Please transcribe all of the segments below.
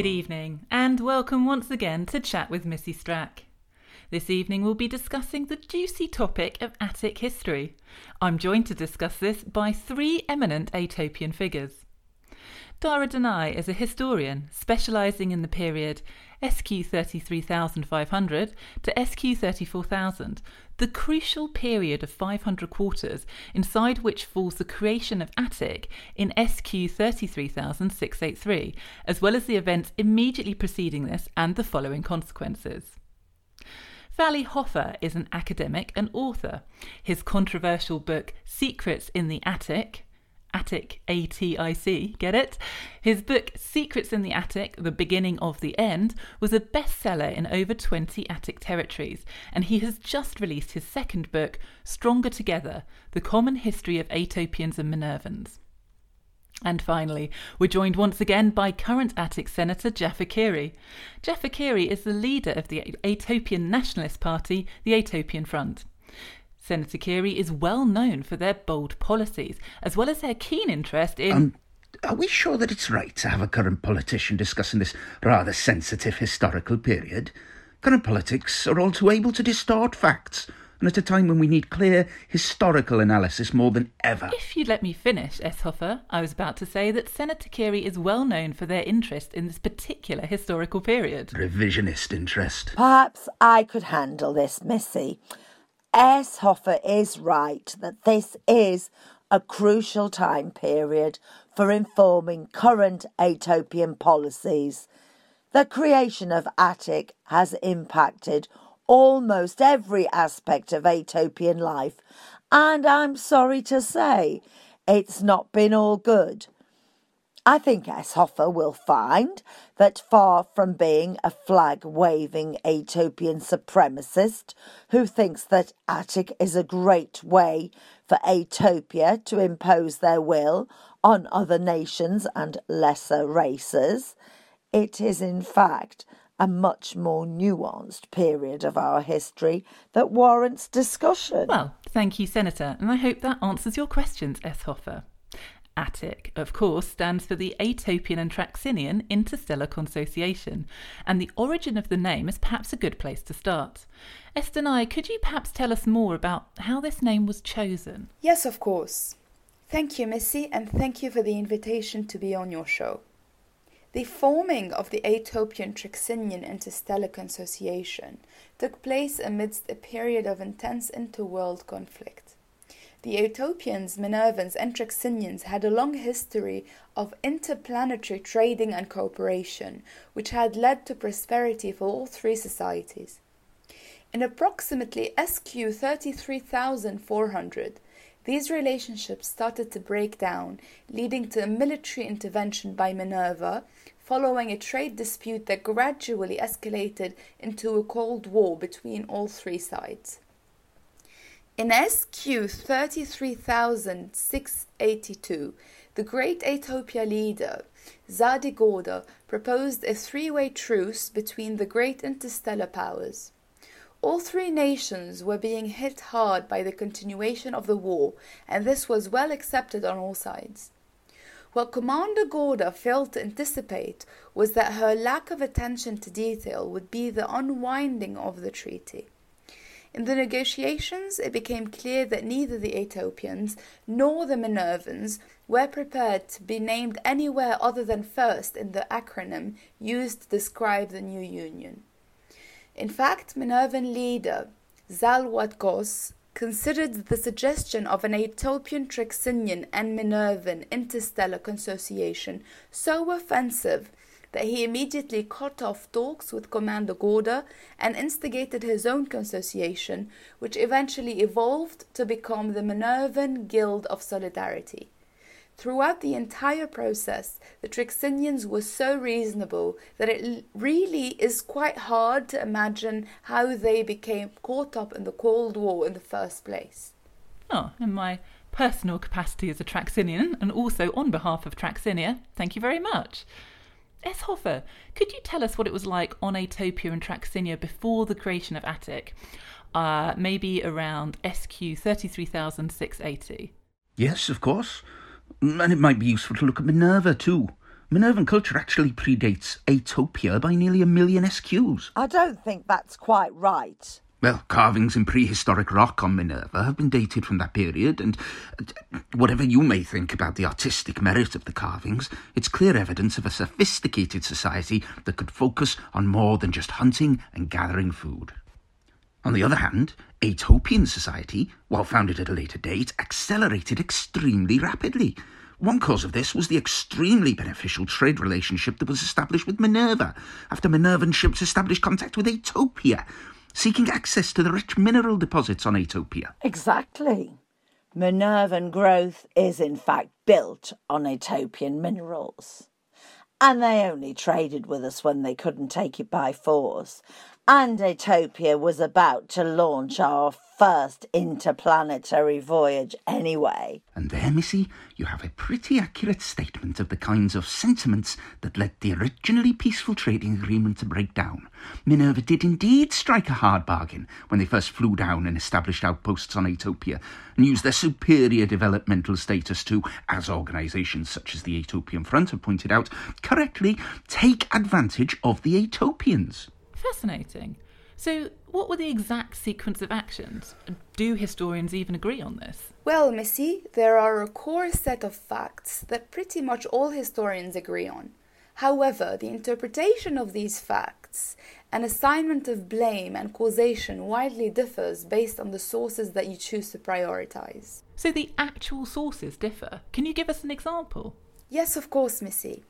Good evening, and welcome once again to Chat with Missy Strack. This evening we'll be discussing the juicy topic of Attic history. I'm joined to discuss this by three eminent Atopian figures. Dara Denai is a historian specialising in the period SQ 33500 to SQ 34000, the crucial period of 500 quarters inside which falls the creation of Attic in SQ 33683, as well as the events immediately preceding this and the following consequences. Vali Hoffer is an academic and author. His controversial book, Secrets in the Attic, Attic, A T I C, get it? His book, Secrets in the Attic The Beginning of the End, was a bestseller in over 20 Attic territories, and he has just released his second book, Stronger Together The Common History of Aetopians and Minervans. And finally, we're joined once again by current Attic Senator Jaffa Kiri. Jaffa Kiri is the leader of the Aetopian Nationalist Party, the Aetopian Front. Senator Keary is well known for their bold policies, as well as their keen interest in. Um, are we sure that it's right to have a current politician discussing this rather sensitive historical period? Current politics are all too able to distort facts, and at a time when we need clear historical analysis more than ever. If you'd let me finish, S. Hoffer, I was about to say that Senator Keary is well known for their interest in this particular historical period. Revisionist interest. Perhaps I could handle this, Missy. S. Hoffer is right that this is a crucial time period for informing current Atopian policies. The creation of Attic has impacted almost every aspect of Atopian life, and I'm sorry to say it's not been all good. I think S. Hoffer will find that far from being a flag waving Atopian supremacist who thinks that Attic is a great way for Atopia to impose their will on other nations and lesser races, it is in fact a much more nuanced period of our history that warrants discussion. Well, thank you, Senator, and I hope that answers your questions, S. Of course, stands for the Atopian and Traxinian Interstellar Consociation, and the origin of the name is perhaps a good place to start. S. Denai, could you perhaps tell us more about how this name was chosen? Yes, of course. Thank you, Missy, and thank you for the invitation to be on your show. The forming of the Atopian Traxinian Interstellar Consociation took place amidst a period of intense interworld conflict. The Aetopians, Minervans, and Traxinians had a long history of interplanetary trading and cooperation, which had led to prosperity for all three societies. In approximately SQ 33,400, these relationships started to break down, leading to a military intervention by Minerva, following a trade dispute that gradually escalated into a Cold War between all three sides. In SQ 33682, the great Aetopia leader, Zadi Gorda, proposed a three way truce between the great interstellar powers. All three nations were being hit hard by the continuation of the war, and this was well accepted on all sides. What Commander Gorda failed to anticipate was that her lack of attention to detail would be the unwinding of the treaty. In the negotiations, it became clear that neither the Aetopians nor the Minervans were prepared to be named anywhere other than first in the acronym used to describe the new union. In fact, Minervan leader Zalwatkos considered the suggestion of an Aetopian Traxinian and Minervan interstellar consociation so offensive that he immediately cut off talks with Commander Gorda and instigated his own consociation, which eventually evolved to become the Minervan Guild of Solidarity. Throughout the entire process, the Traxinians were so reasonable that it really is quite hard to imagine how they became caught up in the Cold War in the first place. Oh, in my personal capacity as a Traxinian, and also on behalf of Traxinia, thank you very much. S. Hoffer, could you tell us what it was like on Aetopia and Traxinia before the creation of Attic? Uh, maybe around SQ 33680. Yes, of course. And it might be useful to look at Minerva too. Minervan culture actually predates Aetopia by nearly a million SQs. I don't think that's quite right. Well, carvings in prehistoric rock on Minerva have been dated from that period, and uh, whatever you may think about the artistic merit of the carvings, it's clear evidence of a sophisticated society that could focus on more than just hunting and gathering food. On the other hand, Aetopian society, while founded at a later date, accelerated extremely rapidly. One cause of this was the extremely beneficial trade relationship that was established with Minerva after Minervan ships established contact with Aetopia, seeking access to the rich mineral deposits on Aetopia. Exactly. Minervan growth is in fact built on Aetopian minerals. And they only traded with us when they couldn't take it by force. And Aetopia was about to launch our first interplanetary voyage anyway. And there, Missy, you have a pretty accurate statement of the kinds of sentiments that led the originally peaceful trading agreement to break down. Minerva did indeed strike a hard bargain when they first flew down and established outposts on Aetopia and used their superior developmental status to, as organisations such as the Aetopian Front have pointed out, correctly take advantage of the Aetopians. Fascinating. So, what were the exact sequence of actions? Do historians even agree on this? Well, Missy, there are a core set of facts that pretty much all historians agree on. However, the interpretation of these facts and assignment of blame and causation widely differs based on the sources that you choose to prioritize. So, the actual sources differ. Can you give us an example? Yes, of course, Missy.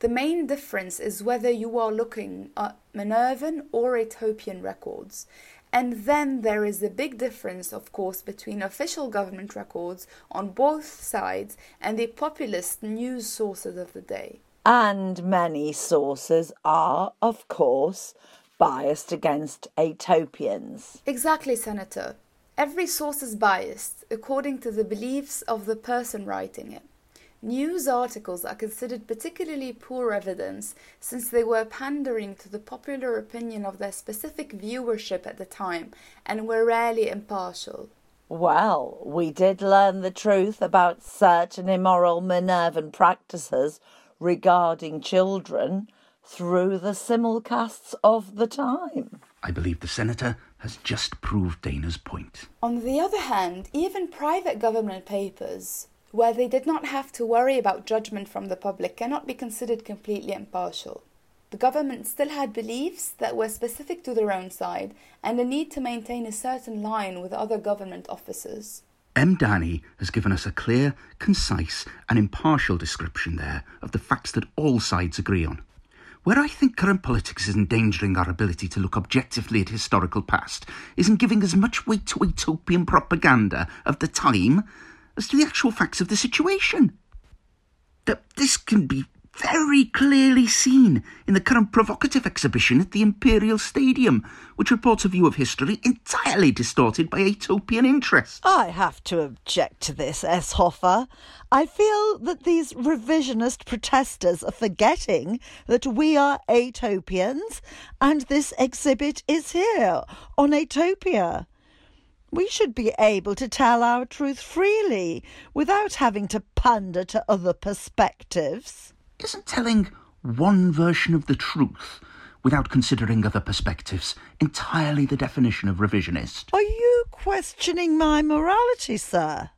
The main difference is whether you are looking at Minervan or Aetopian records. And then there is a big difference, of course, between official government records on both sides and the populist news sources of the day. And many sources are, of course, biased against Aetopians. Exactly, Senator. Every source is biased according to the beliefs of the person writing it. News articles are considered particularly poor evidence since they were pandering to the popular opinion of their specific viewership at the time and were rarely impartial. Well, we did learn the truth about certain immoral Minervan practices regarding children through the simulcasts of the time. I believe the senator has just proved Dana's point. On the other hand, even private government papers where they did not have to worry about judgment from the public cannot be considered completely impartial. The government still had beliefs that were specific to their own side and a need to maintain a certain line with other government officers. M. Dani has given us a clear, concise, and impartial description there of the facts that all sides agree on. Where I think current politics is endangering our ability to look objectively at historical past is in giving as much weight to utopian propaganda of the time as to the actual facts of the situation. That this can be very clearly seen in the current provocative exhibition at the Imperial Stadium, which reports a view of history entirely distorted by Aetopian interests. I have to object to this, S. Hoffer. I feel that these revisionist protesters are forgetting that we are Aetopians and this exhibit is here on Aetopia. We should be able to tell our truth freely without having to pander to other perspectives. Isn't telling one version of the truth without considering other perspectives entirely the definition of revisionist? Are you questioning my morality, sir?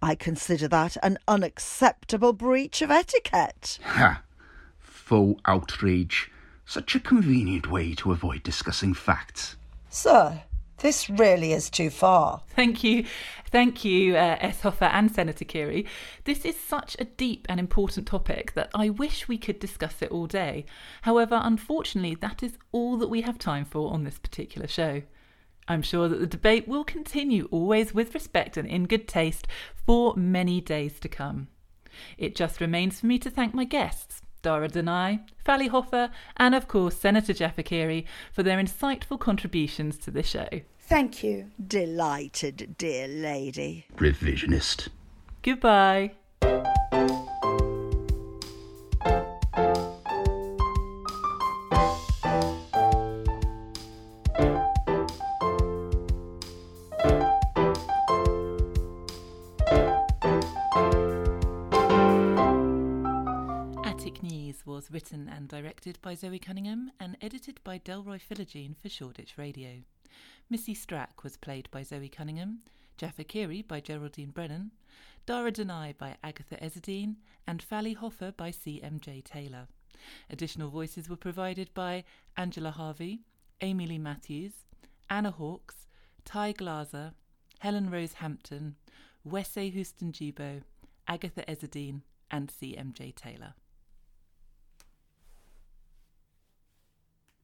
I consider that an unacceptable breach of etiquette. Ha! Faux outrage. Such a convenient way to avoid discussing facts. Sir, this really is too far. Thank you. Thank you, uh, S. Hoffer and Senator Keary. This is such a deep and important topic that I wish we could discuss it all day. However, unfortunately, that is all that we have time for on this particular show. I'm sure that the debate will continue, always with respect and in good taste, for many days to come. It just remains for me to thank my guests, Dara Denai, Fally Hoffer, and of course Senator Jaffa Keary for their insightful contributions to the show. Thank you. Delighted, dear lady. Revisionist. Goodbye. And directed by Zoe Cunningham and edited by Delroy Philogene for Shoreditch Radio. Missy Strack was played by Zoe Cunningham, Jaffa Kiri by Geraldine Brennan, Dara Denai by Agatha Ezzedine, and Fally Hoffer by C.M.J. Taylor. Additional voices were provided by Angela Harvey, Amy Lee Matthews, Anna Hawkes, Ty Glaser, Helen Rose Hampton, Wesse Houston Jibo, Agatha Ezzedine, and C.M.J. Taylor.